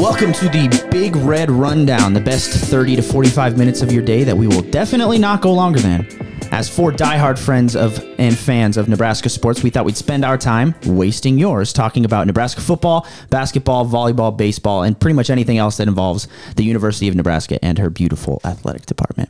Welcome to the Big Red Rundown, the best 30 to 45 minutes of your day that we will definitely not go longer than. As four diehard friends of and fans of Nebraska sports, we thought we'd spend our time wasting yours talking about Nebraska football, basketball, volleyball, baseball, and pretty much anything else that involves the University of Nebraska and her beautiful athletic department.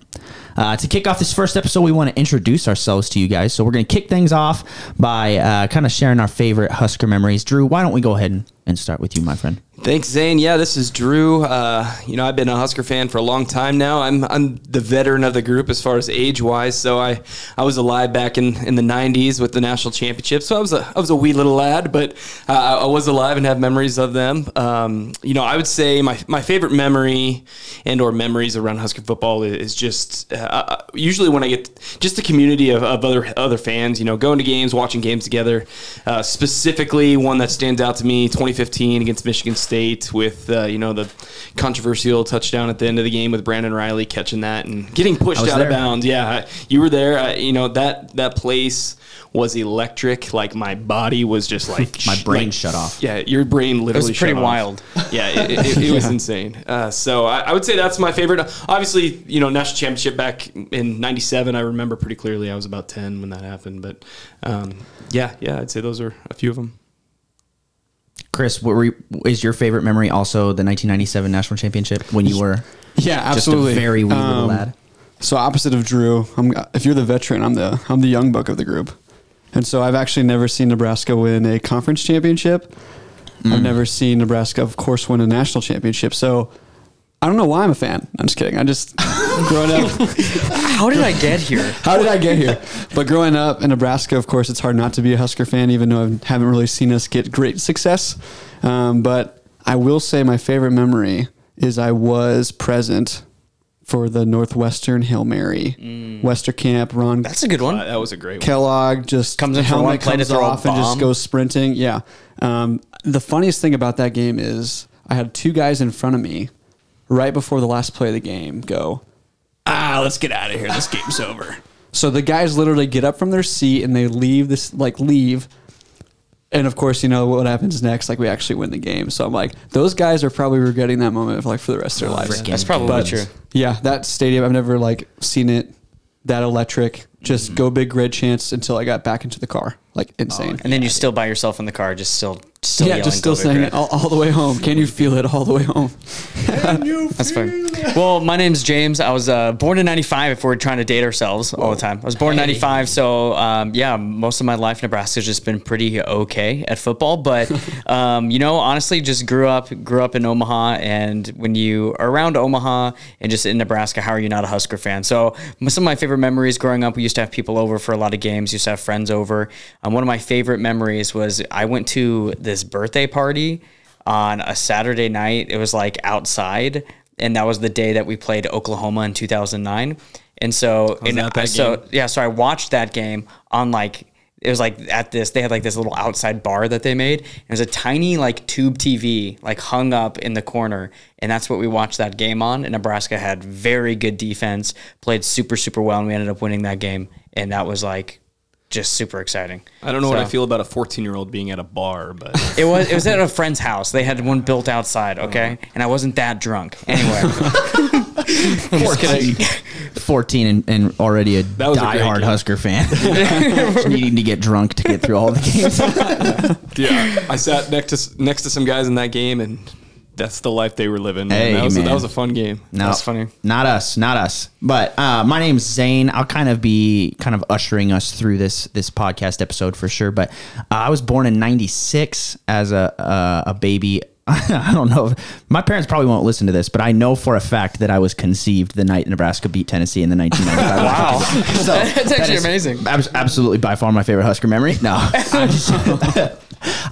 Uh, to kick off this first episode, we want to introduce ourselves to you guys. So we're going to kick things off by uh, kind of sharing our favorite Husker memories. Drew, why don't we go ahead and, and start with you, my friend? Thanks, Zane. Yeah, this is Drew. Uh, you know, I've been a Husker fan for a long time now. I'm I'm the veteran of the group as far as age wise. So I, I was alive back in, in the '90s with the national championship. So I was a I was a wee little lad, but uh, I was alive and have memories of them. Um, you know, I would say my, my favorite memory and or memories around Husker football is just uh, usually when I get just the community of, of other other fans. You know, going to games, watching games together. Uh, specifically, one that stands out to me: 2015 against Michigan State. State with uh, you know the controversial touchdown at the end of the game with Brandon Reilly catching that and getting pushed out there. of bounds. Yeah, you were there. Uh, you know that that place was electric. Like my body was just like My brain like- shut off. Yeah, your brain literally. was pretty shut off. wild. Yeah, it, it, it was insane. Uh, so I, I would say that's my favorite. Obviously, you know, national championship back in '97. I remember pretty clearly. I was about ten when that happened. But um, yeah, yeah, I'd say those are a few of them. Chris, what were is your favorite memory also the 1997 national championship when you were Yeah, just absolutely. a very wee little Um, lad? So opposite of Drew, I'm, if you're the veteran, I'm the I'm the young buck of the group, and so I've actually never seen Nebraska win a conference championship. Mm. I've never seen Nebraska, of course, win a national championship. So I don't know why I'm a fan. I'm just kidding. I just growing up. How did I get here? How did I get here? But growing up in Nebraska, of course, it's hard not to be a Husker fan, even though I haven't really seen us get great success. Um, but I will say my favorite memory is I was present for the Northwestern Hail Mary, Westerkamp Ron That's a good one. Uh, that was a great one. Kellogg just Comes in for helmet one play comes throw off and just bomb. goes sprinting. Yeah. Um, the funniest thing about that game is I had two guys in front of me right before the last play of the game go, ah, let's get out of here. This game's over. So the guys literally get up from their seat and they leave this like leave. And of course, you know what happens next. Like we actually win the game. So I'm like, those guys are probably regretting that moment of, like for the rest of their lives. That's probably But true. yeah, that stadium, I've never like seen it that electric. Just Mm-hmm. go big red chance until I got back into the car. Like insane. And then you still by yourself in the car, just still, still yeah, just still "Go saying it all, all the way home. Can you feel it all the way home? That's fine. Well, my name's James. I was uh, born in '95. If we're trying to date ourselves all the time, I was born in '95. So um, yeah, most of my life, Nebraska's just been pretty okay at football. But um, you know, honestly, just grew up grew up in Omaha, and when you are around Omaha and just in Nebraska, how are you not a Husker fan? So some of my favorite memories growing up, we used to have people over for a lot of games. Used to have friends over. Um, one of my favorite memories was I went to this birthday party on a Saturday night. It was like outside, and that was the day that we played Oklahoma in 2009. And so, and so yeah, so I watched that game on like it was like at this they had like this little outside bar that they made. It was a tiny like tube TV like hung up in the corner, and that's what we watched that game on. And Nebraska had very good defense, played super super well, and we ended up winning that game. And that was like just super exciting. I don't know what I feel about a 14 year old being at a bar, but It was it was at a friend's house. They had one built outside, uh-huh. okay? And I wasn't that drunk. Anyway. 14, 14 and, and already a was a great diehard. Husker fan. Needing to get drunk to get through all the games. yeah, I sat next to next to some guys in that game, and that's the life they were living. man. Hey, that, was a, man. that was a fun game. No, That's funny. Not us, not us. But uh, my name's Zane. I'll kind of be kind of ushering us through this this podcast episode for sure. But uh, I was born in '96 as a uh, a baby. I don't know. If, my parents probably won't listen to this, but I know for a fact that I was conceived the night Nebraska beat Tennessee in the 1995. Wow. So That's actually is amazing. abs- absolutely by far my favorite Husker memory. No,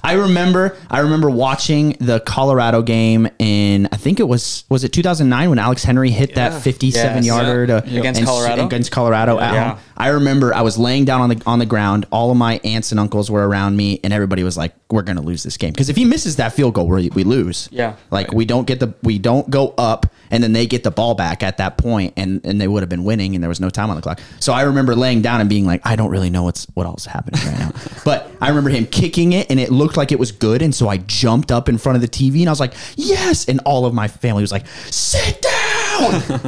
I remember I remember watching the Colorado game in I think it was was it 2009 when Alex Henery hit that 57 Yes. yarder to Against and Colorado? against Colorado at Yeah. home. I remember I was laying down on the on the ground. All of my aunts and uncles were around me, and everybody was like we're gonna lose this game because if he misses that field goal, we we lose. Yeah. like we don't get the we don't go up, and then they get the ball back at that point, and and they would have been winning, and there was no time on the clock. So I remember laying down and being like, I don't really know what's what else happening right now, but I remember him kicking it, and it looked like it was good, and so I jumped up in front of the TV, and I was like, yes, and all of my family was like, sit down,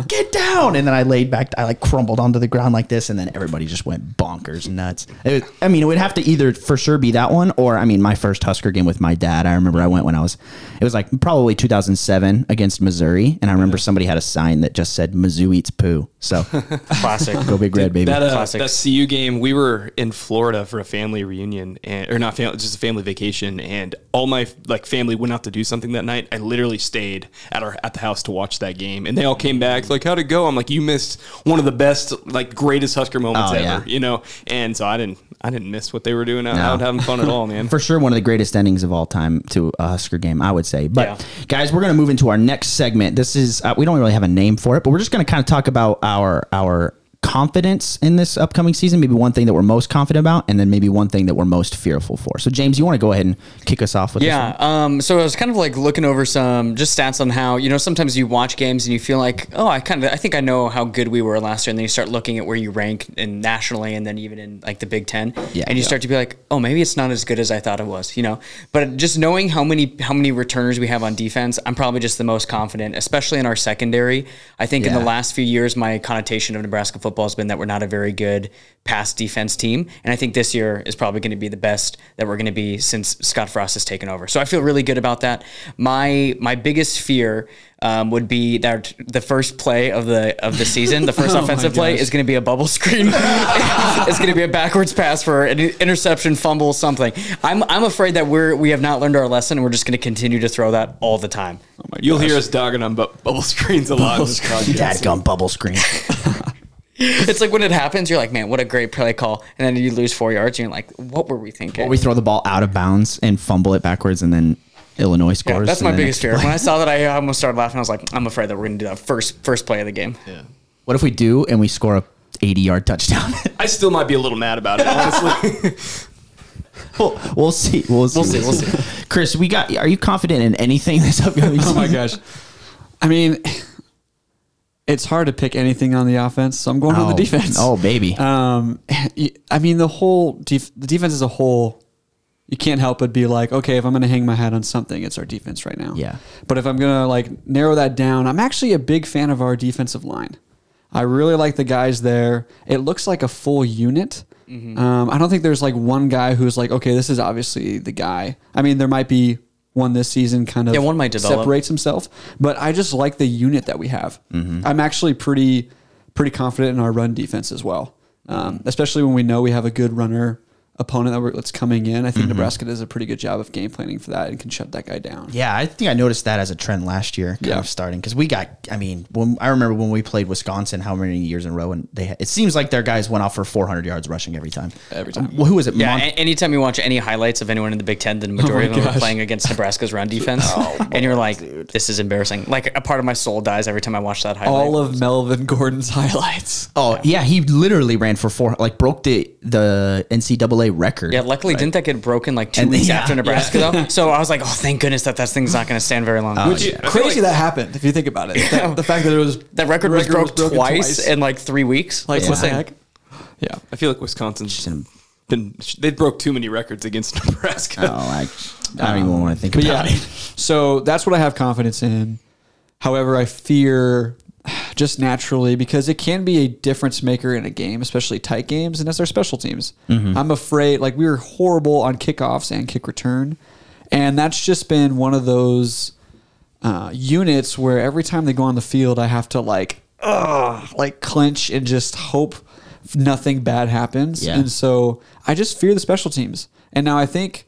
get down, and then I laid back, I like crumbled onto the ground like this, and then everybody just went bonkers nuts. It was- I mean, it would have to either for sure be that one, or I mean, my first Husker game with my dad. I remember I went when I was, it was like probably 2007 against Missouri, and I remember somebody had a sign that just said "Mizzou eats poo." So Classic. go big red, baby. That uh, Classic. that CU game, we were in Florida for a family reunion, and, or not family, just a family vacation, and all my like family went out to do something that night. I literally stayed at our at the house to watch that game, and they all came back like, "How'd it go?" I'm like, "You missed one of the best, like, greatest Husker moments Oh, ever," yeah. you know. And so I didn't, I didn't miss what they were doing out, No. out having fun at all, man. for sure one of the greatest endings of all time to a Husker game, I would say. But Yeah. guys, we're going to move into our next segment. This is uh, we don't really have a name for it, but we're just going to kind of talk about our our confidence in this upcoming season. Maybe one thing that we're most confident about, and then maybe one thing that we're most fearful for. So, James, you want to go ahead and kick us off with Yeah. Um, so I was kind of like looking over some just stats on how you know sometimes you watch games and you feel like oh I kind of I think I know how good we were last year and then you start looking at where you rank in nationally and then even in like the Big Ten Yeah. and you Yeah. start to be like oh maybe it's not as good as I thought it was you know but just knowing how many how many returners we have on defense I'm probably just the most confident especially in our secondary I think in the last few years my connotation of Nebraska football has been that we're not a very good pass defense team and I think this year is probably going to be the best that we're going to be since Scott Frost has taken over. So I feel really good about that. My my biggest fear um, would be that the first play of the of the season, the first Oh offensive play, is going to be a bubble screen. it's going to be a backwards pass for an interception, fumble, something. I'm I'm afraid that we're we have not learned our lesson, and we're just going to continue to throw that all the time. You'll hear us dogging on bu- bubble screens a lot. in this. Dadgum bubble screen. It's like when it happens, you're like, man, what a great play call, and then you lose four yards, and you're like, what were we thinking? Or we throw the ball out of bounds and fumble it backwards, and then Illinois Yeah, scores. that's my biggest fear. play. When I saw that, I almost started laughing. I was like, I'm afraid that we're going to do that first first play of the game. What if we do and we score a 80 yard touchdown? I still might be a little mad about it, honestly. we'll, we'll see. We'll see. We'll see, we'll see. Chris, we got. Are you confident in anything this upcoming Oh my gosh. I mean, it's hard to pick anything on the offense, so I'm going Oh, with the defense. oh, baby. Um, y- I mean, the whole def- the defense as a whole, you can't help but be like, okay, if I'm going to hang my hat on something, it's our defense right now. Yeah. But if I'm going to like narrow that down, I'm actually a big fan of our defensive line. I really like the guys there. It looks like a full unit. Mm-hmm. Um, I don't think there's like one guy who's like, okay, this is obviously the guy. I mean, there might be one this season kind of Yeah, one might develop. separates himself, but I just like the unit that we have. Mm-hmm. I'm actually pretty pretty confident in our run defense as well, um, especially when we know we have a good runner opponent that we're, that's coming in. I think mm-hmm. Nebraska does a pretty good job of game planning for that and can shut that guy down. Yeah, I think I noticed that as a trend last year, kind Yeah. of starting because we got. I mean, when I remember when we played Wisconsin, how many years in a row, and they had, it seems like their guys went off for 400 yards rushing every time. Every time. Well, who was it? Yeah, Mon- a- anytime you watch any highlights of anyone in the Big Ten, the oh majority of them are playing against Nebraska's run oh defense, and you're like, this is embarrassing. Like a part of my soul dies every time I watch that highlight. All of Melvin Gordon's highlights. oh yeah, he literally ran for four, like broke the the NCAA record. yeah, luckily didn't that get broken like two And- weeks yeah, after Nebraska though? So I was like, oh, thank goodness that that thing's not going to stand very long. Oh, Which yeah. Crazy like- that happened if you think about it. That- the fact that it was that record, was broke broken twice, in like three weeks. like It's what the insane. heck? Yeah. I feel like Wisconsin's Just- been they broke too many records against Nebraska. Oh, I, I don't even want to think But about yeah, it. so that's what I have confidence in. However, I fear just naturally because it can be a difference maker in a game, especially tight games, and that's our special teams. I'm afraid, like we were horrible on kickoffs and kick return, and that's just been one of those uh, units where every time they go on the field, I have to like, ugh, like clench and just hope nothing bad happens. Yeah. And so I just fear the special teams. And now I think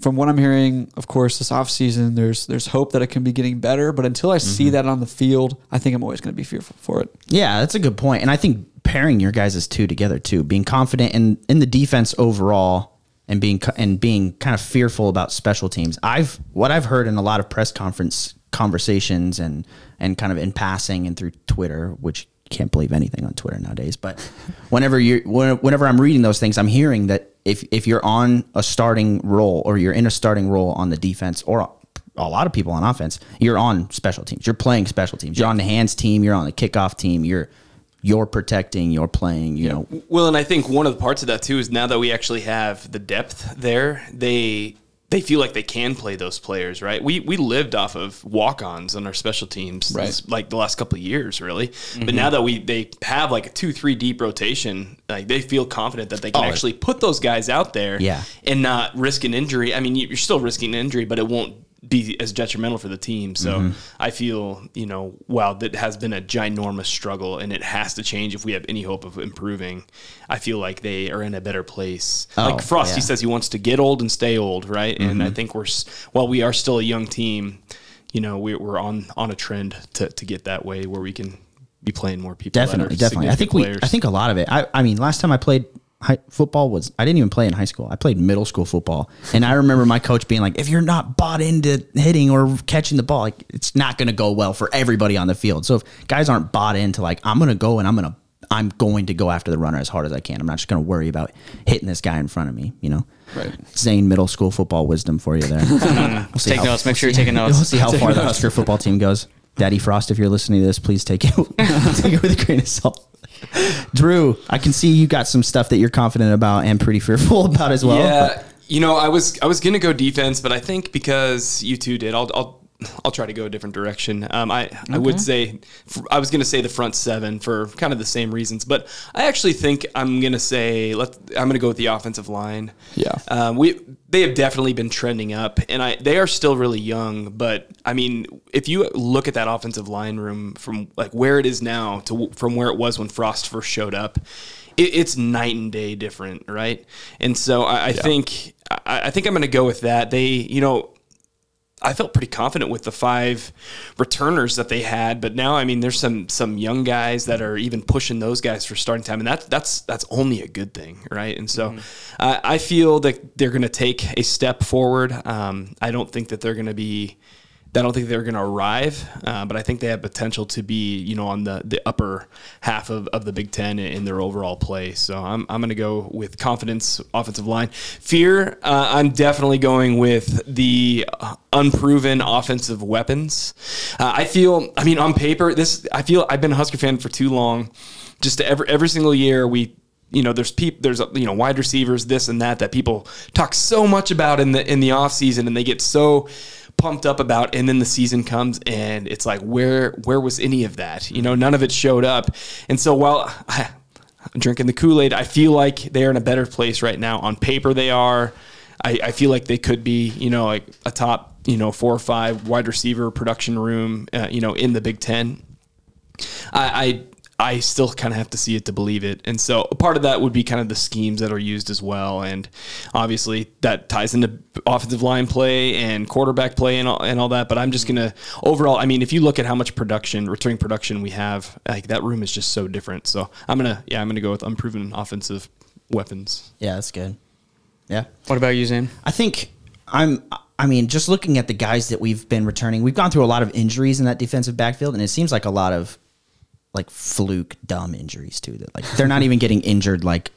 from what I'm hearing, of course, this offseason, there's there's hope that it can be getting better. But until I see mm-hmm. that on the field, I think I'm always going to be fearful for it. Yeah, that's a good point. And I think pairing your guys' two together too, being confident in in the defense overall and being and being kind of fearful about special teams. I've what I've heard in a lot of press conference conversations and and kind of in passing and through Twitter, which can't believe anything on Twitter nowadays, but whenever you whenever I'm reading those things, I'm hearing that if if you're on a starting role or you're in a starting role on the defense or a lot of people on offense, you're on special teams. You're playing special teams. You're on the hands team. You're on the kickoff team. You're you're protecting. You're playing. You know. Well, and I think one of the parts of that too is now that we actually have the depth there, they they feel like they can play those players, right? We we lived off of walk-ons on our special teams, Right. this- like the last couple of years, really. Mm-hmm. But now that we they have like a two three deep rotation, like they feel confident that they can Oh, actually put those guys out there, Yeah. and not risk an injury. I mean, you- you're still risking an injury, but it won't be as detrimental for the team. So Mm-hmm. I feel, you know, wow, that has been a ginormous struggle and it has to change if we have any hope of improving. I feel like they are in a better place. Oh, like Frosty yeah. Mm-hmm. says he wants to get old and stay old, right? And I think we're, while we are still a young team, you know, we, we're on, on a trend to, to get that way where we can be playing more people. Definitely, definitely. I think we. I think a lot of it. I, I mean, last time I played high, football was I didn't even play in high school. I played middle school football, and I remember my coach being like, "If you're not bought into hitting or catching the ball, like it's not going to go well for everybody on the field." So if guys aren't bought into like, I'm going to go and I'm going to I'm going to go after the runner as hard as I can. I'm not just going to worry about hitting this guy in front of me. You know, Right. Zane middle school football wisdom for you there. We'll Take how- notes. Make sure you're taking notes. We'll see how far the Husker football team goes. Daddy Frost, if you're listening to this, please take it take it with a grain of salt. Drew, I can see you got some stuff that you're confident about and pretty fearful about as well. Yeah, you know, I was I was gonna go defense, but I think because you two did, I'll I'll I'll try to go a different direction. Um, I I would say I was gonna say the front seven for kind of the same reasons, but I actually think I'm gonna say let I'm gonna go with the offensive line. Yeah. um, we they have definitely been trending up, and I they are still really young, but I mean, if you look at that offensive line room from like where it is now to from where it was when Frost first showed up, it, it's night and day different, right? And so I, I think I, I think I'm going to go with that. They, you know, I felt pretty confident with the five returners that they had, but now I mean, there's some some young guys that are even pushing those guys for starting time, and that's that's that's only a good thing, right? And so uh, I feel that they're going to take a step forward. Um, I don't think that they're going to be. I don't think they're going to arrive, uh, but I think they have potential to be, you know, on the, the upper half of, of the Big Ten in, their overall play. So I'm, I'm going to go with confidence, offensive line. Fear, uh, I'm definitely going with the unproven offensive weapons. Uh, I feel, I mean, on paper, this, I feel I've been a Husker fan for too long. Just every, every single year we you know there's people there's you know wide receivers this and that that people talk so much about in the in the off season and they get so pumped up about and then the season comes and it's like where where was any of that? You know none of it showed up. And so while I, I'm drinking the Kool-Aid I feel like they're in a better place right now. On paper they are. I, I feel like they could be you know like a top you know four or five wide receiver production room uh, you know in the Big Ten. I, I I still kind of have to see it to believe it, and so a part of that would be kind of the schemes that are used as well, and obviously that ties into offensive line play and quarterback play and all, and all that. But I'm just mm-hmm. gonna overall, I mean, if you look at how much production, returning production we have, like that room is just so different. So I'm gonna yeah, I'm gonna go with unproven offensive weapons. Yeah, that's good. Yeah. What about you, Zane? I think I'm. I mean, just looking at the guys that we've been returning, we've gone through a lot of injuries in that defensive backfield, and it seems like a lot of like fluke, dumb injuries too. That like they're not even getting injured, like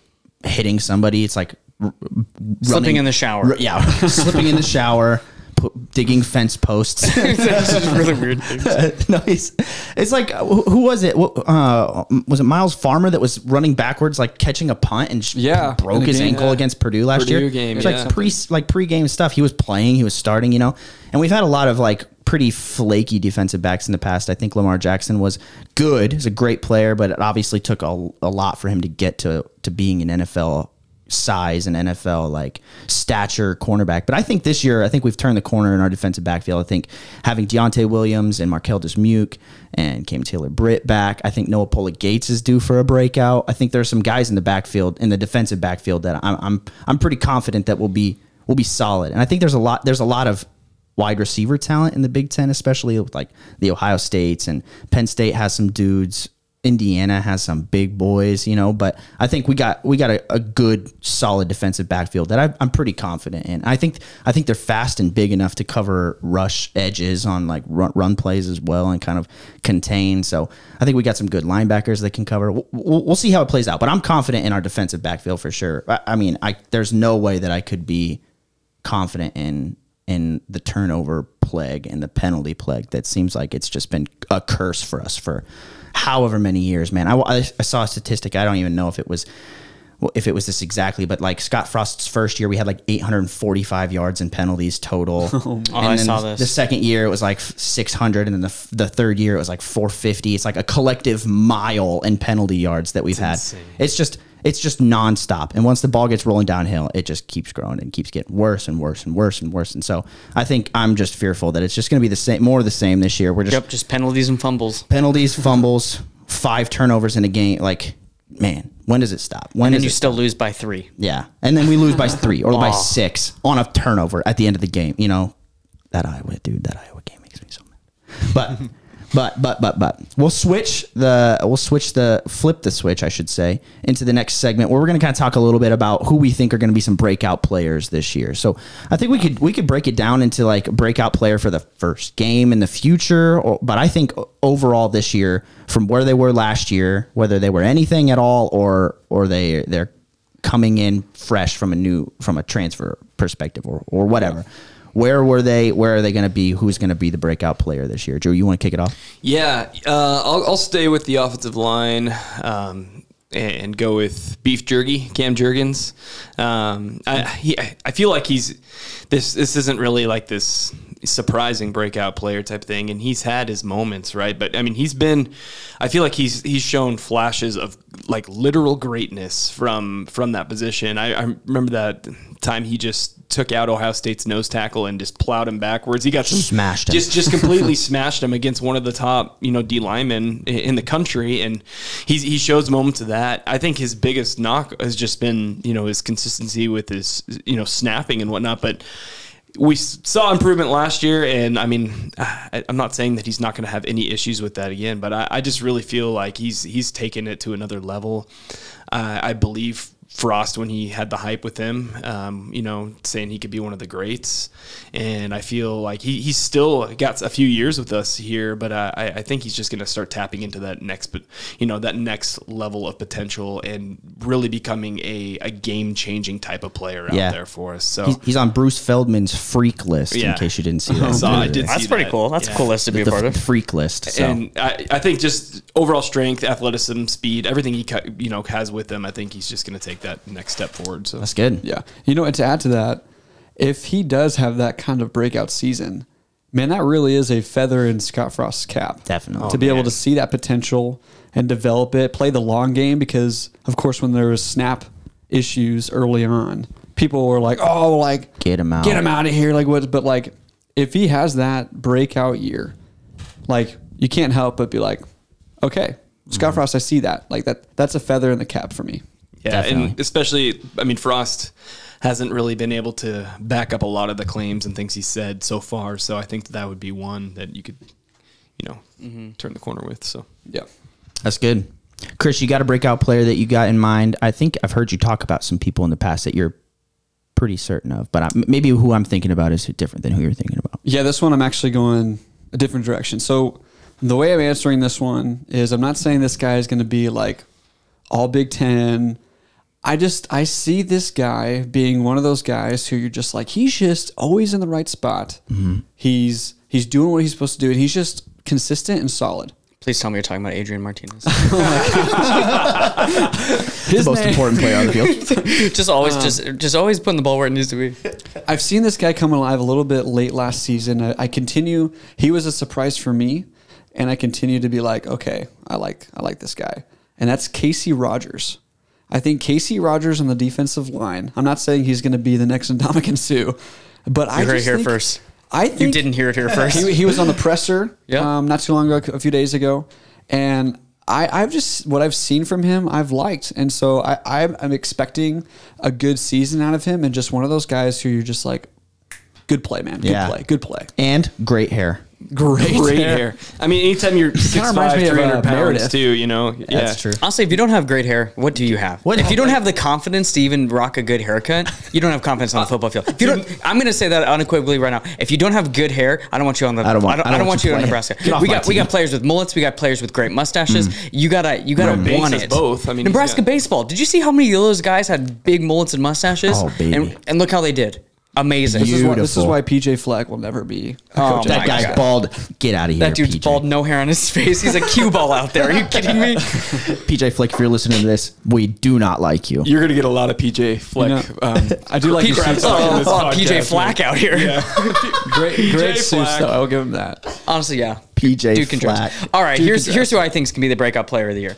hitting somebody. It's like r- Slipping in the shower. r- yeah, slipping in the shower, pu- digging fence posts. That's just really weird things. no, he's, it's like who, who was it? Uh, was it Myles Farmer that was running backwards, like catching a punt and Yeah, broke his game, ankle yeah. against Purdue last Purdue year? game, it's yeah. like pre like pre-game stuff. He was playing, he was starting, you know. And we've had a lot of like pretty flaky defensive backs in the past. I think Lamar Jackson was good, he's a great player, but it obviously took a, a lot for him to get to to being an NFL size and NFL like stature cornerback. But I think this year, I think we've turned the corner in our defensive backfield. I think having Deontai Williams and Marquel Dismuke and Cam Taylor Britt back, I think Noa Pola Gates is due for a breakout. I think there's some guys in the backfield, in the defensive backfield, that I'm I'm I'm pretty confident that will be will be solid. And I think there's a lot there's a lot of wide receiver talent in the Big Ten, especially with like the Ohio States and Penn State has some dudes Indiana has some big boys, you know, but I think we got we got a, a good, solid defensive backfield that I, I'm pretty confident in. I think I think they're fast and big enough to cover rush edges on like run, run plays as well and kind of contain. So I think we got some good linebackers that can cover. We'll, we'll, we'll see how it plays out, but I'm confident in our defensive backfield for sure. I, I mean, I there's no way that I could be confident in in the turnover plague and the penalty plague that seems like it's just been a curse for us for however many years man I, I, saw a statistic i don't even know if it was well, if it was this exactly, but like Scott Frost's first year, we had like 845 yards in penalties total. Oh, and I then saw this. The second year, it was like 600, and then the, the third year, it was like 450. It's like a collective mile in penalty yards that we've had. insane. It's just it's just nonstop. And once the ball gets rolling downhill, it just keeps growing and keeps getting worse and worse and worse and worse. And so I think I'm just fearful that it's just going to be the same, more of the same this year. We're just Yep, just penalties and fumbles. penalties, fumbles, five turnovers in a game. Like, man, when does it stop? When And you it still lose by three. yeah, and then we lose by three or by six on a turnover at the end of the game. You know, that Iowa dude, that Iowa game makes me so mad. But but but but but we'll switch the we'll switch the flip the switch I should say into the next segment where we're going to kind of talk a little bit about who we think are going to be some breakout players this year. So I think we could we could break it down into like breakout player for the first game in the future. Or, but I think overall this year, from where they were last year, whether they were anything at all or or they they're coming in fresh from a new from a transfer perspective or, or whatever. Where were they? Where are they going to be? Who's going to be the breakout player this year? Drew, you want to kick it off? Yeah, uh, I'll, I'll stay with the offensive line um, and go with Beef Jerky, Cam Jurgens. Um, I, I feel like he's this. This isn't really like this surprising breakout player type thing, and he's had his moments, right? But I mean, he's been. I feel like he's he's shown flashes of like literal greatness from from that position. I, I remember that time he just took out Ohio State's nose tackle and just plowed him backwards. He got some, Smashed him. Just just completely smashed him against one of the top, you know, D linemen in the country, and he's he shows moments of that. I think his biggest knock has just been, you know, his consistency with his, you know, snapping and whatnot. But we saw improvement last year, and I mean, I, I'm not saying that he's not going to have any issues with that again, but I, I just really feel like he's he's taken it to another level. Uh, I believe Frost when he had the hype with him, um, you know, saying he could be one of the greats, and I feel like he, he's still got a few years with us here, but uh, I, I think he's just going to start tapping into that next, but you know, that next level of potential and really becoming a, a game changing type of player out Yeah. there for us. So He's, he's on Bruce Feldman's freak list. yeah. In case you didn't see that, saw- I did That's see pretty that. cool. That's Yeah. a cool list to be the a part of. f- freak list. So. And I, I think just overall strength, athleticism, speed, everything he you know has with him, I think he's just going to take that next step forward. So that's good. Yeah. You know, and to add to that, if he does have that kind of breakout season, man, that really is a feather in Scott Frost's cap. Definitely. to be oh, able to see that potential and develop it, play the long game, because of course, when there was snap issues early on, people were like, "Oh, like Get him out. get him out of here!" Like what? But like, if he has that breakout year, like you can't help but be like, "Okay, Scott mm-hmm. Frost, I see that. Like that. That's a feather in the cap for me." Yeah, Definitely. and especially, I mean, Frost hasn't really been able to back up a lot of the claims and things he said so far. So I think that, that would be one that you could, you know, mm-hmm. turn the corner with. So Yeah. That's good. Chris, you got a breakout player that you got in mind. I think I've heard you talk about some people in the past that you're pretty certain of, but I, maybe who I'm thinking about is different than who you're thinking about. Yeah, this one I'm actually going a different direction. So the way I'm answering this one is I'm not saying this guy is going to be like all Big Ten. I just I see this guy being one of those guys who you're just like he's just always in the right spot. Mm-hmm. He's he's doing what he's supposed to do, and he's just consistent and solid. Please tell me you're talking about Adrian Martinez. Oh His Most name- important player on the field. just always, um, just, just always putting the ball where it needs to be. I've seen this guy come alive a little bit late last season. I, I continue. He was a surprise for me, and I continue to be like, okay, I like I like this guy, and that's Casey Rogers. I think Casey Rogers on the defensive line. I'm not saying he's going to be the next Ndamukong Suh, but I You heard it here think- first. I think You didn't hear it here first. he, he was on the presser Yeah. um, not too long ago, a few days ago, and I, I've just what I've seen from him, I've liked, and so I, I'm, I'm expecting a good season out of him, and just one of those guys who you're just like, Good play, man. Good Yeah. play. Good play. and great hair. Great, Great hair. I mean, anytime you're 6'5", reminds me of, 300 uh, pounds Meredith. too, you know. Yeah. That's true. Honestly, if you don't have great hair, what do you have? What- if you don't have the confidence to even rock a good haircut, you don't have confidence on the football field. If you don't, I'm going to say that unequivocally right now. If you don't have good hair, I don't want you on the. I don't want- I don't, want, you in playing. Nebraska. Get off we my got we team. got players with mullets. We got players with great mustaches. You gotta you gotta Banks want has it. both. I mean, he's Nebraska got- baseball. Did you see how many of those guys had big mullets and mustaches? Oh, baby. And, and look how they did. Amazing. This is, why, this is why PJ Fleck will never be. a Oh, coach. my That guy's God. bald. Get out of here. that dude's PJ. bald, no hair on his face. He's a cue ball out there. Are you kidding me? PJ Flick, if you're listening to this, we do not like you. You're gonna get a lot of PJ Fleck. You know, um, I do like P- his suits. oh, this oh, PJ man. Flack out here. Great, great PJ suits, Fleck. though. I'll give him that. Honestly, yeah. PJ Dude can dress. Flack. All right, Dude here's here's who I think is gonna be the breakout player of the year.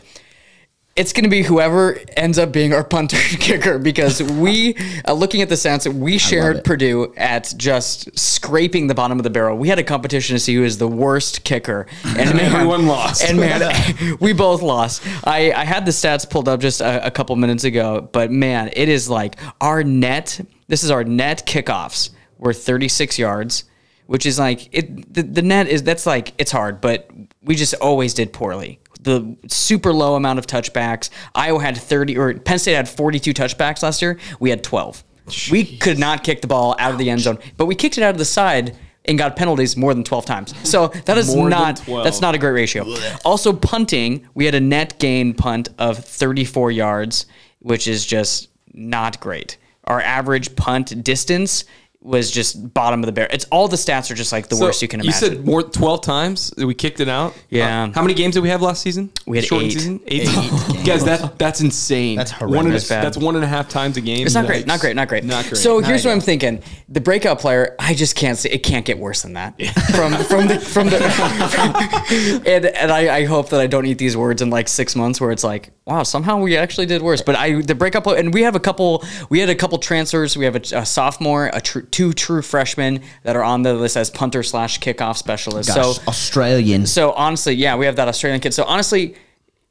It's gonna be whoever ends up being our punter and kicker because we, uh, looking at the stats, we shared. Purdue at just scraping the bottom of the barrel. We had a competition to see who is the worst kicker, and man, Everyone lost. And man, we both lost. I, I had the stats pulled up just a, a couple minutes ago, but man, it is like our net. This is our net kickoffs were 36 yards which is like it the, the net is that's like it's hard but we just always did poorly the super low amount of touchbacks. Iowa had 30 or penn state had 42 touchbacks last year. We had 12 we could not kick the ball out of the end zone but we kicked it out of the side and got penalties more than 12 times. So that is More not that's not a great ratio. Also punting we had a net gain punt of 34 yards which is just not great. Our average punt distance was just bottom of the barrel. It's all the stats are just like the So, worst you can imagine. You said more twelve times that we kicked it out. Yeah. Uh, how many games did we have last season? We had Shortened eight. Season? Eight. Guys, that that's insane. That's One and a- horrendous. That's one and a half times a game. it's not great, not great, not great. Not great. So Not here's what. I'm thinking: the breakout player. I just can't see. It can't get worse than that. From from the from the. and and I, I hope that I don't eat these words in like six months, where it's like, wow, somehow we actually did worse. But I the breakout player, and we have a couple. We had a couple transfers. We have a, a sophomore, a tr- two true freshmen that are on the list as punter slash kickoff specialist. Gosh, so Australian. So honestly, yeah, we have that Australian kid. So honestly,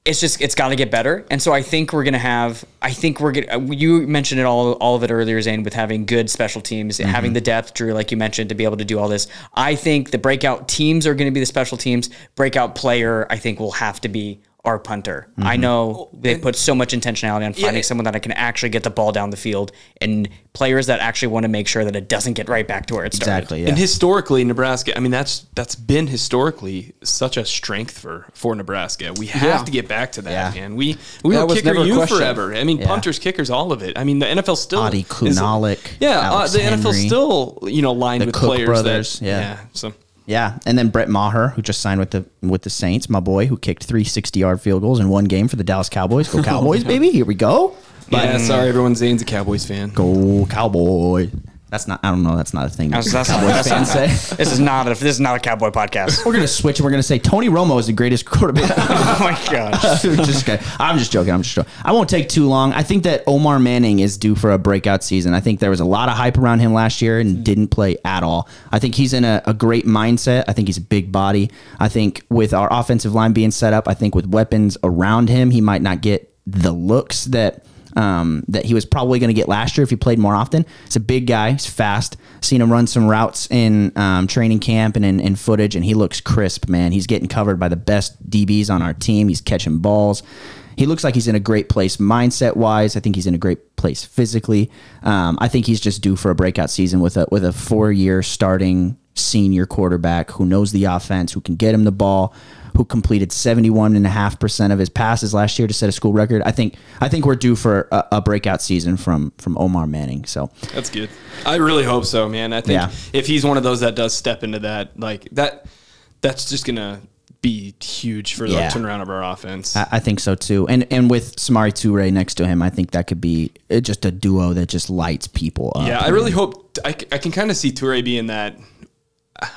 it's just it's got to get better. And so I think we're gonna have. I think we're gonna. Uh, you mentioned it all all of it earlier, Zane, with having good special teams, mm-hmm. having the depth, Drew, like you mentioned, to be able to do all this. I think the breakout teams are going to be the special teams. Breakout player, I think, will have to be our punter. I know they put so much intentionality on finding Yeah. someone that I can actually get the ball down the field and players that actually want to make sure that it doesn't get right back to where it started. exactly. Yeah. And historically, Nebraska. I mean, that's that's been historically such a strength for for Nebraska. We have Yeah. to get back to that, Yeah. man. We we That were kicker never you question. forever. I mean, Yeah. punters, kickers, all of it. I mean, the NFL still Adi is- Yeah, Alex uh, the NFL still you know lined The with Cook players brothers, that yeah. So Yeah, and then Brett Maher, who just signed with the with the Saints, my boy, who kicked three 60 yard field goals in one game for the Dallas Cowboys. Go Cowboys, baby! Here we go. yeah, sorry, everyone. Zane's a Cowboys fan. Go Cowboys! That's not. I don't know. That's not a thing. that That's, that's, Cowboys that's fans not, say. This is not a this is not a cowboy podcast. We're gonna switch and we're gonna say Tony Romo is the greatest quarterback. oh my gosh. just kidding. I'm just joking. I'm just joking. I won't take too long. I think that Omar Manning is due for a breakout season. I think there was a lot of hype around him last year and didn't play at all. I think he's in a, a great mindset. I think he's a big body. I think with our offensive line being set up, I think with weapons around him, he might not get the looks that um, that he was probably going to get last year if he played more often. He's a big guy. He's fast. Seen him run some routes in um, training camp and in, in footage, and he looks crisp, man. He's getting covered by the best DBs on our team. He's catching balls. He looks like he's in a great place mindset wise. I think he's in a great place physically. Um, I think he's just due for a breakout season with a with a four year starting senior quarterback who knows the offense, who can get him the ball, who completed 71.5% of his passes last year to set a school record. I think I think we're due for a, a breakout season from from Omar Manning. So That's good. I really hope so, man. I think Yeah. if he's one of those that does step into that, like that, that's just gonna be huge for Yeah. the turnaround of our offense. I, I think so too. And and with Samari Toure next to him, I think that could be uh, just a duo that just lights people up. yeah, I really hope I, I can kind of see Toure being that.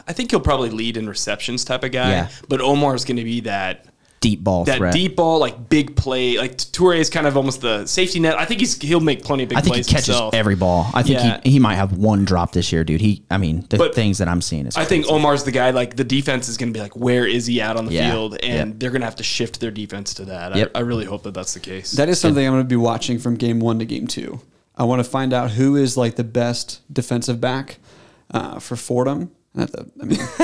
I think he'll probably lead in receptions type of guy, Yeah. but Omar's going to be that deep ball that threat. deep ball, like big play. Like Toure is kind of almost the safety net. I think he's he'll make plenty of big plays. I think he catches himself. every ball. I think Yeah. he, he might have one drop this year, dude. He, I mean, the But things that I'm seeing is. I think Omar's the guy. Like the defense is going to be like, where is he at on the Yeah. field? And Yep. they're going to have to shift their defense to that. Yep. I, I really hope that that's the case. That is something I'm going to be watching from game one to game two. I want to find out who is like the best defensive back. uh, for Fordham. Not that, I mean, not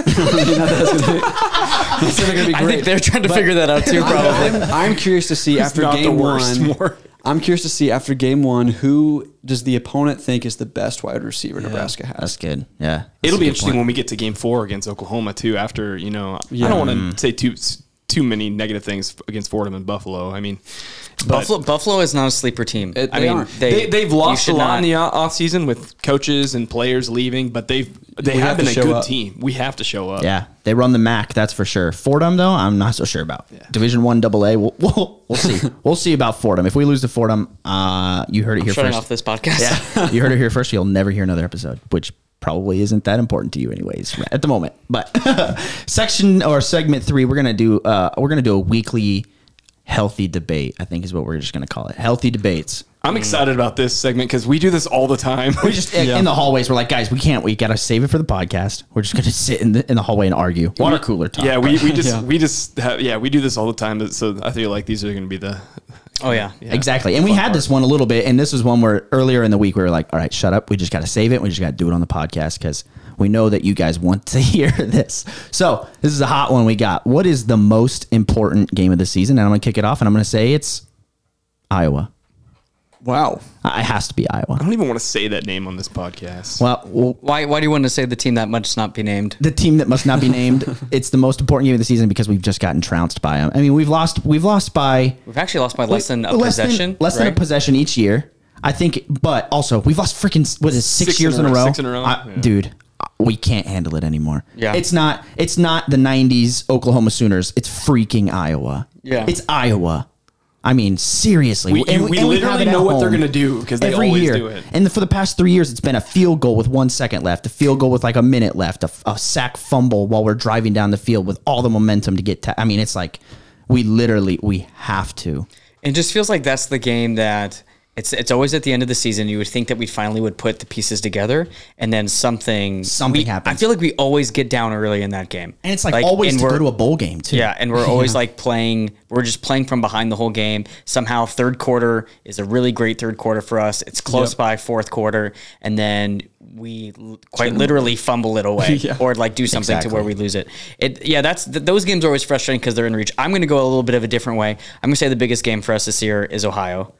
that that's gonna be, that's gonna be I think they're trying to figure that out too, probably. I'm, I'm curious to see after not the game worst, one. more. I'm curious to see after game one who does the opponent think is the best wide receiver Nebraska has. That's good. Yeah. That's It'll be interesting point. when we get to game four against Oklahoma too. After you know, Yeah. I don't want to say too too many negative things against Fordham and Buffalo. I mean, but Buffalo, Buffalo is not a sleeper team. It- I they mean, aren't. they, they've lost a lot not- in the o- offseason with coaches and players leaving, but they've they We have have been a good up. team. We have to show up. Yeah, they run the MAC. That's for sure. Fordham, though, I'm not so sure about. Division One Double A. We'll, we'll, we'll see. we'll see about Fordham. If we lose to Fordham, uh, you heard it here shutting first. off this podcast. Yeah, you heard it here first. You'll never hear another episode, which probably isn't that important to you, anyways, at the moment. But section or segment three, we're gonna do. Uh, we're gonna do a weekly healthy debate. I think is what we're just gonna call it. Healthy debates. I'm excited about this segment because we do this all the time. We just in the hallways. We're like, guys, we can't. We gotta save it for the podcast. We're just gonna sit in the in the hallway and argue. Water cooler talk. yeah, we, we just Yeah. we just have, yeah we do this all the time. So I feel like these are going to be the Oh yeah. yeah. Exactly. And we had this one a little bit, and this was one where earlier in the week we were like, all right, shut up. We just got to save it. We just got to do it on the podcast because we know that you guys want to hear this. So this is a hot one we got. What is the most important game of the season? And I'm going to kick it off, and I'm going to say it's Iowa. Wow. It has to be Iowa. I don't even want to say that name on this podcast. Well, well, Why? Why do you want to say the team that must not be named? the team that must not be named. it's the most important game of the season because we've just gotten trounced by them. I mean, we've lost. We've lost by We've actually lost by less than a less possession. Than, less than a right? possession each year. I think, but also we've lost freaking what is it, six, Six in years a in a row, row. six in a row, I- yeah. Dude, we can't handle it anymore. Yeah. it's not. It's not the '90s Oklahoma Sooners. It's freaking Iowa. Yeah. it's Iowa. I mean, seriously, We- And we and literally have it at know what they're gonna do 'cause they every always year. do it. And for the past three years, it's been a field goal with one second left, a field goal with like a minute left, a, a sack fumble while we're driving down the field with all the momentum to get. Ta- I mean, it's like we literally we have to. It just feels like that's the game that it's it's always at the end of the season. You would think that we finally would put the pieces together, and then something Something we- happens. I feel like we always get down early in that game, And it's like, always to go to a bowl game too. Yeah, and we're always like playing. We're just playing from behind the whole game. Somehow, third quarter is a really great third quarter for us. It's close by fourth quarter, and then we quite literally fumble it away, Yeah. or like do something Exactly. to where we lose it. It yeah, that's th- those games are always frustrating because they're in reach. I'm going to go a little bit of a different way. I'm going to say the biggest game for us this year is Ohio,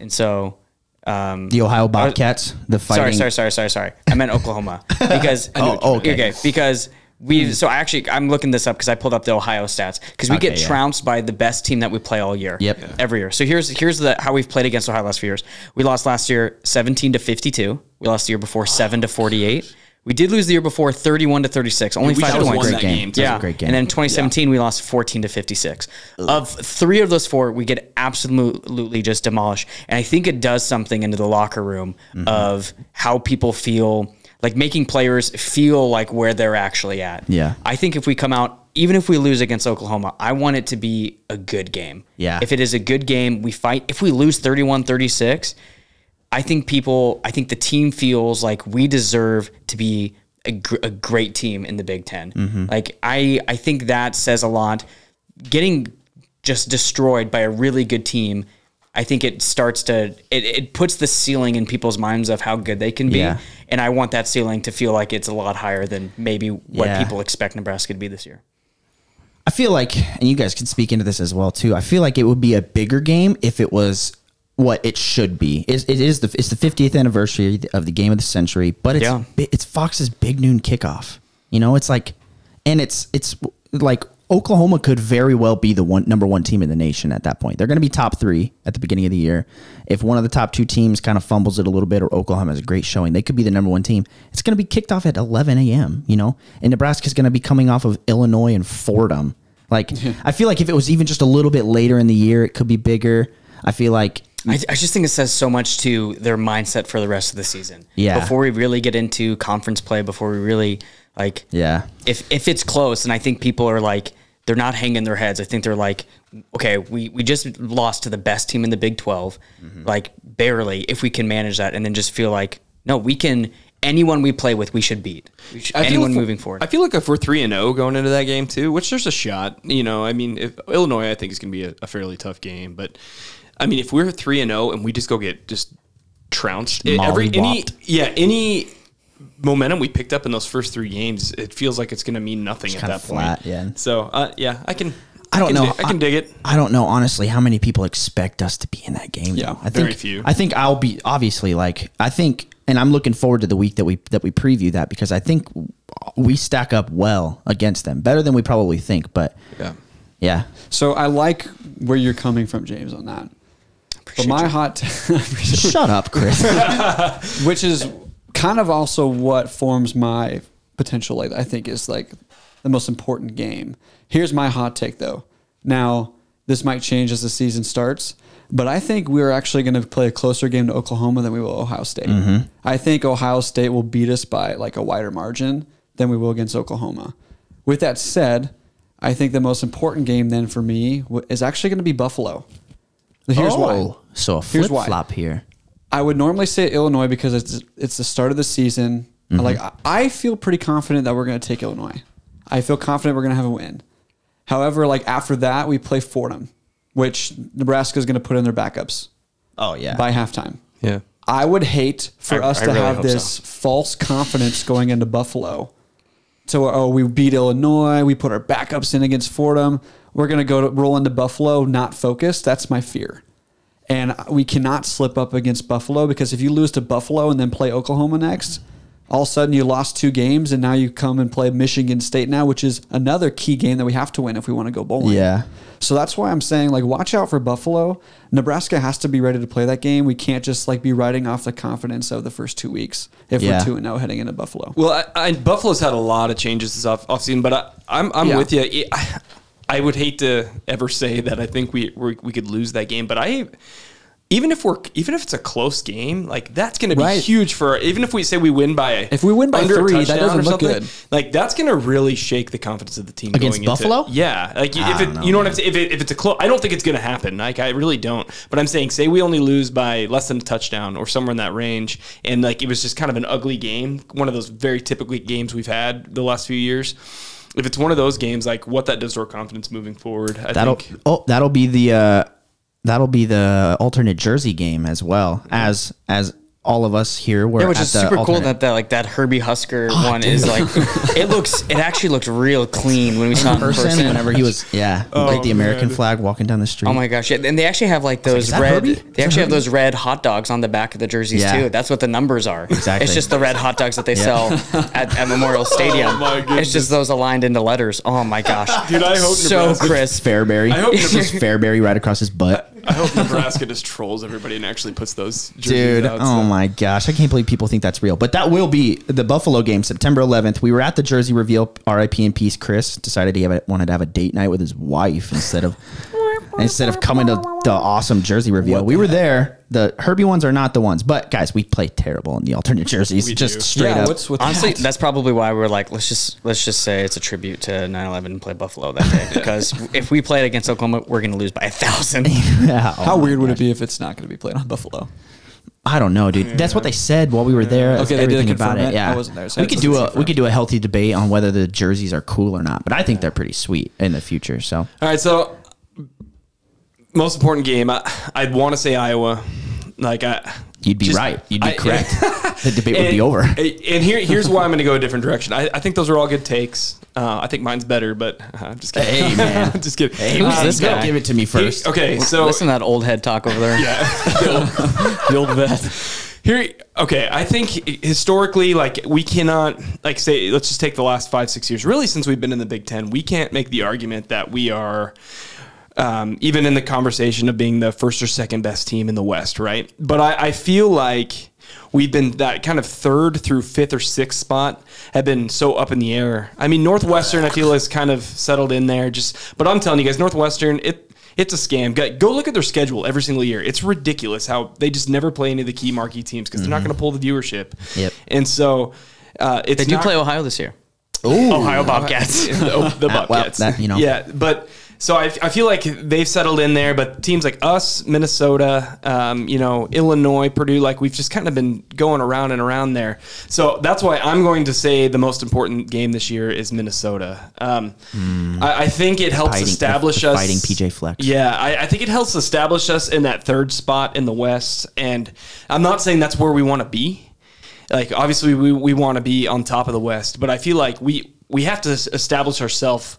and so. Um, The Ohio Bobcats, the fighting. sorry, sorry, sorry, sorry. Sorry. I meant Oklahoma because I knew what okay. because we so I actually I'm looking this up because I pulled up the Ohio stats because we Okay, get yeah. trounced by the best team that we play all year. Yep. Yeah. every year. So here's here's the how we've played against Ohio last few years. We lost last year 17 to 52. We lost the year before 7 to 48. We did lose the year before 31 to 36. Only we five should've points. won Great that game. game. That Yeah, a great game. and then 2017 we lost 14 to 56. Of three of those four, we get absolutely just demolished, and I think it does something into the locker room Mm-hmm. of how people feel, like making players feel like where they're actually at. Yeah. I think if we come out, even if we lose against Oklahoma, I want it to be a good game. Yeah. If it is a good game, we fight. If we lose 31 36, I think people, I think the team feels like we deserve to be a, gr- a great team in the Big 10 Mm-hmm. Like I, I think that says a lot. Getting just destroyed by a really good team, I think it starts to it, it puts the ceiling in people's minds of how good they can be, Yeah. and I want that ceiling to feel like it's a lot higher than maybe what Yeah. people expect Nebraska to be this year. I feel like, and you guys can speak into this as well too. I feel like it would be a bigger game if it was what it should be. It, it is the it's the 50th anniversary of the game of the century, but it's Yeah. it's Fox's big noon kickoff. You know, it's like, and it's it's like Oklahoma could very well be the one number one team in the nation at that point. They're going to be top three at the beginning of the year. If one of the top two teams kind of fumbles it a little bit, or Oklahoma has a great showing, they could be the number one team. It's going to be kicked off at 11 a.m. You know, and Nebraska's going to be coming off of Illinois and Fordham. Like, I feel like if it was even just a little bit later in the year, it could be bigger. I feel like I, I just think it says so much to their mindset for the rest of the season. Yeah. Before we really get into conference play, before we really like, Yeah. if if it's close, and I think people are like they're not hanging their heads. I think they're like, okay, we we just lost to the best team in the Big 12 Mm-hmm. like barely. If we can manage that, and then just feel like, no, we can. Anyone we play with, we should beat. We should, I feel anyone if- moving forward. I feel like if we're three and zero going into that game too, which there's a shot. You know, I mean, if Illinois, I think is going to be a, a fairly tough game, but I mean, if we're three and zero and we just go get just trounced, every any yeah any momentum we picked up in those first three games, it feels like it's going to mean nothing at kinda that flat, point. yeah. So uh, yeah, I can. I don't can know. dig- I can dig it. I don't know honestly how many people expect us to be in that game. Yeah, though. I very think, few. I think I'll be obviously like I think, and I'm looking forward to the week that we that we preview that because I think we stack up well against them, better than we probably think. But Yeah. yeah, So I like where you're coming from, James, on that. But my hot, shut up, Chris. which is kind of also what forms my potential. Like I think is like the most important game. Here's my hot take, though. Now this might change as the season starts, but I think we're actually going to play a closer game to Oklahoma than we will Ohio State. Mm-hmm. I think Ohio State will beat us by like a wider margin than we will against Oklahoma. With that said, I think the most important game then for me is actually going to be Buffalo. Here's why. Oh, So a Here's flip why. flop here. I would normally say Illinois because it's it's the start of the season. Mm-hmm. Like I- I feel pretty confident that we're going to take Illinois. I feel confident we're going to have a win. However, like after that, we play Fordham, which Nebraska is going to put in their backups Oh yeah. by halftime. Yeah. I would hate for I- us I to really have hope this so. false confidence going into Buffalo. So, oh, we beat Illinois. We put our backups in against Fordham. We're going to go to roll into Buffalo, not focused. That's my fear. And we cannot slip up against Buffalo because if you lose to Buffalo and then play Oklahoma next, all of a sudden you lost two games and now you come and play Michigan State now, which is another key game that we have to win if we want to go bowling. Yeah. So that's why I'm saying like watch out for Buffalo. Nebraska has to be ready to play that game. We can't just like be riding off the confidence of the first two weeks if Yeah. we're two and zero heading into Buffalo. Well, I, I, Buffalo's had a lot of changes this off offseason, but I, I'm I'm Yeah. with you. I, I would hate to ever say that I think we we we could lose that game, but I even if we're even if it's a close game, like that's going to be Right. huge for even if we say we win by If we win by a three, that doesn't or look something, good. Like that's going to really shake the confidence of the team Against going into- Buffalo? yeah, like I if it, know, you know what. I'm saying. If, it, if it's a close, I don't think it's going to happen. Like I really don't. But I'm saying, say we only lose by less than a touchdown or somewhere in that range, and like it was just kind of an ugly game, one of those very typically games we've had the last few years. If it's one of those games, like what that does to our confidence moving forward, I That'll think. oh that'll be the uh, that'll be the alternate jersey game as well as as all of us here were Yeah, which at is the super cool that, that like that Herbie Husker oh, one is like it looks it actually looked real clean when we saw it in person, person. whenever he was yeah oh, like the American flag walking down the street. Oh my gosh! Yeah, and they actually have like those is that red. Herbie? They actually have those red hot dogs on the back of the jerseys Yeah. too. That's what the numbers are. Exactly. It's just the red hot dogs that they sell at, at Memorial oh Stadium. my it's just those aligned into letters. Oh my gosh, Dude, I hope so Nebraska- crisp. Fairbury. I hope just Fairbury right across his butt. I hope Nebraska just trolls everybody and actually puts those jerseys Dude, out. oh so- my gosh. I can't believe people think that's real. But that will be the Buffalo game, September 11th. We were at the jersey reveal, RIP in peace. Chris decided he wanted to have a date night with his wife instead of instead of coming to the awesome jersey reveal. We were there. The Herbie ones are not the ones. But guys, we play terrible in the alternate jerseys. just do. straight yeah, up. what's with Honestly, that? that's probably why we're like, let's just let's just say it's a tribute to 9/11 and play Buffalo that day because if we played against Oklahoma, we're gonna lose by a thousand. Yeah, oh How my weird would gosh. it be if it's not going to be played on Buffalo? I don't know, dude. That's what they said while we were there. That's Okay, they did everything about it. it? Yeah, I wasn't there, so we could do doesn't a we could do a healthy debate on whether the jerseys are cool or not. But I think they're pretty sweet in the future. So All right, so most important game, I, I'd want to say Iowa. Like I, you'd be just- right. You'd be I- correct. the debate would be over. And here, here's why I'm going to go a different direction. I, I think those are all good takes. Uh, I think mine's better, but uh, I'm just kidding. Hey, man. Just kidding. Hey, Who's man, this guy? Give it to me first. okay, so Listen to that old head talk over there. Yeah. The old vet. Here, okay, I think historically, like we cannot, like say, let's just take the last five, six years. Really, since we've been in the Big Ten, we can't make the argument that we are, um, even in the conversation of being the first or second best team in the West, right? But I, I feel like we've been that kind of third through fifth or sixth spot have been so up in the air. I mean, Northwestern, I feel has kind of settled in there. Just, but I'm telling you guys, Northwestern, it. It's a scam. Go- Go look at their schedule every single year. It's ridiculous how they just never play any of the key marquee teams because they're not going to pull the viewership. Yep. And so uh, it's They do not- play Ohio this year. Ooh. Ohio Bobcats. the, the well, Bobcats. that, you know. Yeah, but so I, I feel like they've settled in there, but teams like us, Minnesota, um, you know, Illinois, Purdue, like we've just kind of been going around and around there. So that's why I'm going to say the most important game this year is Minnesota. Um, I, I think it helps. Fighting- establish us. fighting PJ Fleck. Yeah, I, I think it helps establish us in that third spot in the West, and I'm not saying that's where we want to be. like obviously we, we want to be on top of the West, but I feel like we we have to establish ourselves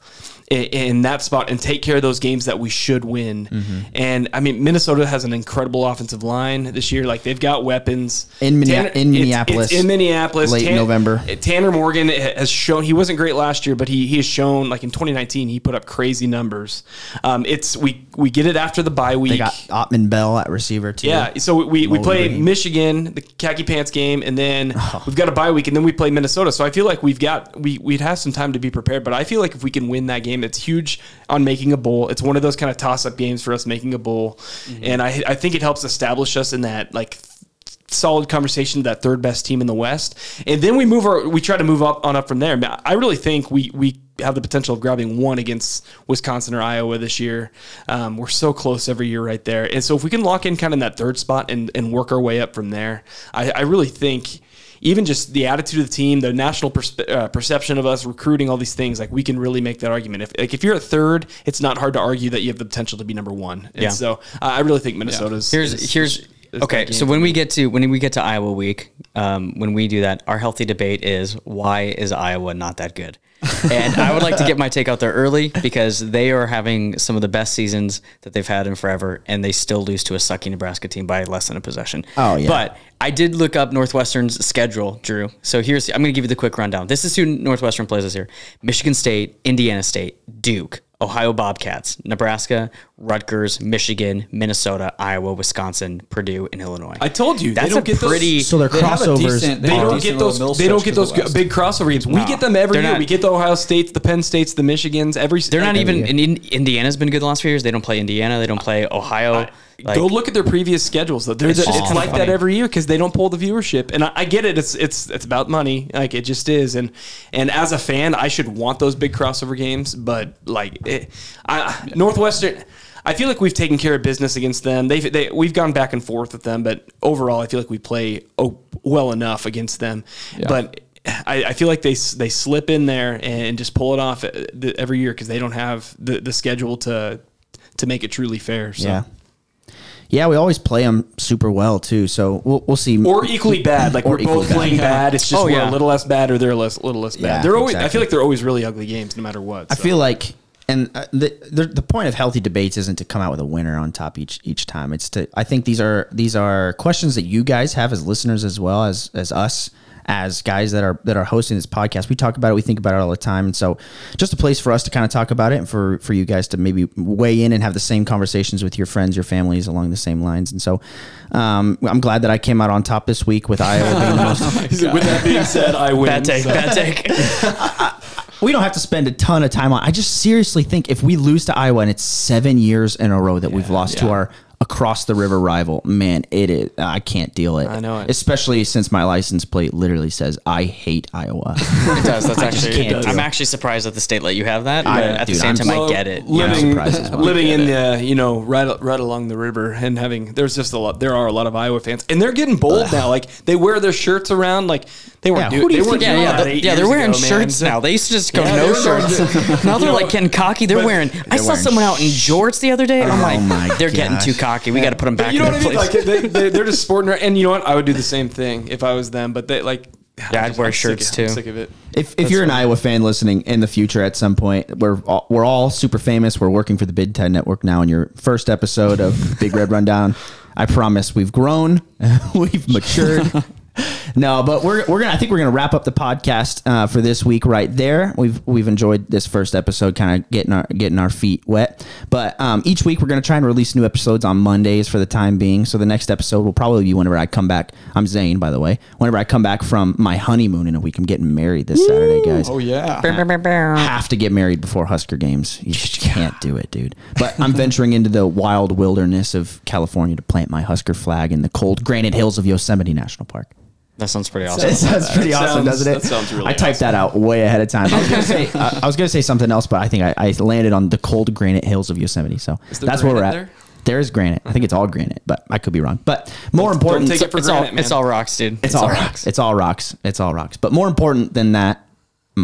in, in that spot and take care of those games that we should win. Mm-hmm. And I mean, Minnesota has an incredible offensive line this year. Like they've got weapons In Minne- in Minneapolis. it's in Minneapolis, Late November. Tanner Morgan has shown he wasn't great last year, but he he has shown like in 2019 he put up crazy numbers. Um, it's we we get it after the bye week. They got Autman-Bell at receiver too. Yeah, so we, we play Green. Michigan, the khaki pants game, and then Oh. we've got a bye week, and then we play Minnesota. So I feel like we've got we we'd have some time to be prepared. But I feel like if we can win that game, it's huge on making a bowl. It's one of those kind of toss up games for us making a bowl, Mm-hmm. and I I think it helps establish us in that like solid conversation that third best team in the West, and then we move our we try to move up on up from there. I really think we we have the potential of grabbing one against Wisconsin or Iowa this year. Um, we're so close every year right there, and so if we can lock in kind of in that third spot and and work our way up from there, I, I really think. Even just the attitude of the team, the national perspe- uh, perception of us, recruiting, all these things, like we can really make that argument. If like if you're at third, it's not hard to argue that you have the potential to be number one. And Yeah. so uh, I really think Minnesota's Here's is- here's is okay. So when we get to when we get to Iowa week, um, when we do that, our healthy debate is why is Iowa not that good? And I would like to get my take out there early because they are having some of the best seasons that they've had in forever, and they still lose to a sucky Nebraska team by less than a possession. Oh, yeah. But I did look up Northwestern's schedule, Drew. So here's I'm going to give you the quick rundown. This is who Northwestern plays this year: Michigan State, Indiana State, Duke, Ohio Bobcats, Nebraska, Rutgers, Michigan, Minnesota, Iowa, Wisconsin, Purdue, and Illinois. I told you That's they don't a get those- pretty. So they're They crossovers. decent- They have don't get those. They don't get those the West. big crossover games. We No, get them every year. not- we get the Ohio States, the Penn States, the Michigans. Every they're not every even. In, in, Indiana's been good the last few years. They don't play Indiana. They don't play Ohio. Like, Go look at their previous schedules. Though They're It's the- just it's like funny. that every year because they don't pull the viewership. And I, I get it. It's it's it's about money. Like it just is. And and as a fan, I should want those big crossover games. But like it, I, Northwestern. I feel like we've taken care of business against them. They've they, we've gone back and forth with them, but overall, I feel like we play oh, well enough against them. But I, I feel like they they slip in there and just pull it off uh, every year because they don't have the, the schedule to to make it truly fair. So. Yeah. Yeah, we always play them super well too. So we'll we'll see. or equally bad. Like Or we're both equally bad. playing bad. It's just Oh, we're yeah. a little less bad, or they're less little less bad. Yeah, they're always. I feel like they're always really ugly games, no matter what. I feel like, and uh, the, the the point of healthy debates isn't to come out with a winner on top each each time. It's to I think these are these are questions that you guys have as listeners as well as as us as guys that are that are hosting this podcast. We talk about it, we think about it all the time, and so just a place for us to kind of talk about it, and for for you guys to maybe weigh in and have the same conversations with your friends, your families along the same lines. And so, um, I'm glad that I came out on top this week with Iowa being the most With that being said, I win. bad take. so- Bad take. we don't have to spend a ton of time on. I just seriously think if we lose to Iowa and it's seven years in a row that we've lost to our across the river rival, man, it is. I can't deal it. I know it. Especially since my license plate literally says I hate Iowa. It does. That's I just actually. can't do I'm it. actually surprised that the state let you have that. But I- at dude, the same I'm time, so- I get it. Yeah, I'm Living, surprised as well. living in it. the you know right right along the river and having there's just a lot there are a lot of Iowa fans and they're getting bold now like they wear their shirts around like they weren't Yeah, doing who do you they weren't think- Yeah, yeah, that they're, yeah. They're wearing ago, man. shirts now. They used to just go Yeah, no shirts. now they're like know, getting cocky. They're but- wearing. I saw wearing someone out in jorts the other day. I'm Oh like, my they're getting too cocky. We got to put them back you know in what I their mean? place. Like they, they, they're just sporting, and you know what? I would do the same thing if I was them. But they like, Yeah, I'd I'm wear sick shirts of- too. I'm sick of it. If, if you're an Iowa fan listening in the future at some point, we're all, we're all super famous. We're working for the Big Ten Network now. In your first episode of Big Red Rundown, I promise we've grown, we've matured. No, but we're, we're gonna. I think we're gonna wrap up the podcast uh, for this week right there. We've we've enjoyed this first episode, kind of getting our getting our feet wet. But um, each week we're gonna try and release new episodes on Mondays for the time being. So the next episode will probably be whenever I come back. I'm Zane, by the way. Whenever I come back from my honeymoon in a week, I'm getting married this Saturday, guys Oh yeah. have to get married before Husker games. You just can't do it, dude. But I'm venturing into the wild wilderness of California to plant my Husker flag in the cold granite hills of Yosemite National Park. That sounds pretty That awesome. sounds pretty That awesome, sounds- doesn't it? that sounds really I typed that out way ahead of time. I was gonna say I was gonna say something else, but I think I, I landed on the cold granite hills of Yosemite. So that's where we're at. there? There is granite. I think it's all granite, but I could be wrong. But more Don't important, take it for It's all. man. It's all rocks, dude. it's all rocks. It's all rocks. It's all rocks. But more important than that, m-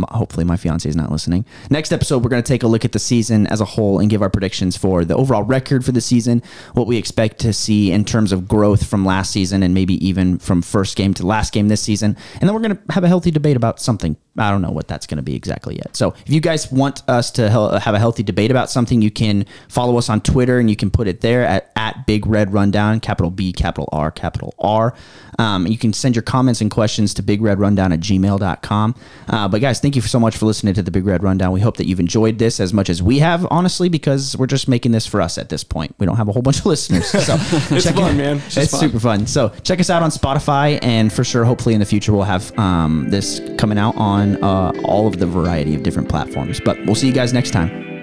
hopefully my fiance is not listening. Next episode, we're going to take a look at the season as a whole and give our predictions for the overall record for the season, what we expect to see in terms of growth from last season, and maybe even from first game to last game this season. And then we're going to have a healthy debate about something. I don't know what that's going to be exactly yet. So if you guys want us to have a healthy debate about something, you can follow us on Twitter and you can put it there at, at Big Red Rundown, capital B, capital R, capital R. Um, you can send your comments and questions to bigredrundown at gmail.com. Uh, but guys, thank you so much for listening to the Big Red Rundown. We hope that you've enjoyed this as much as we have, honestly, because we're just making this for us at this point. We don't have a whole bunch of listeners. So It's check fun, it- man. It's, It's fun. super fun. So check us out on Spotify, and for sure, hopefully in the future, we'll have um, this coming out on uh, all of the variety of different platforms. But we'll see you guys next time.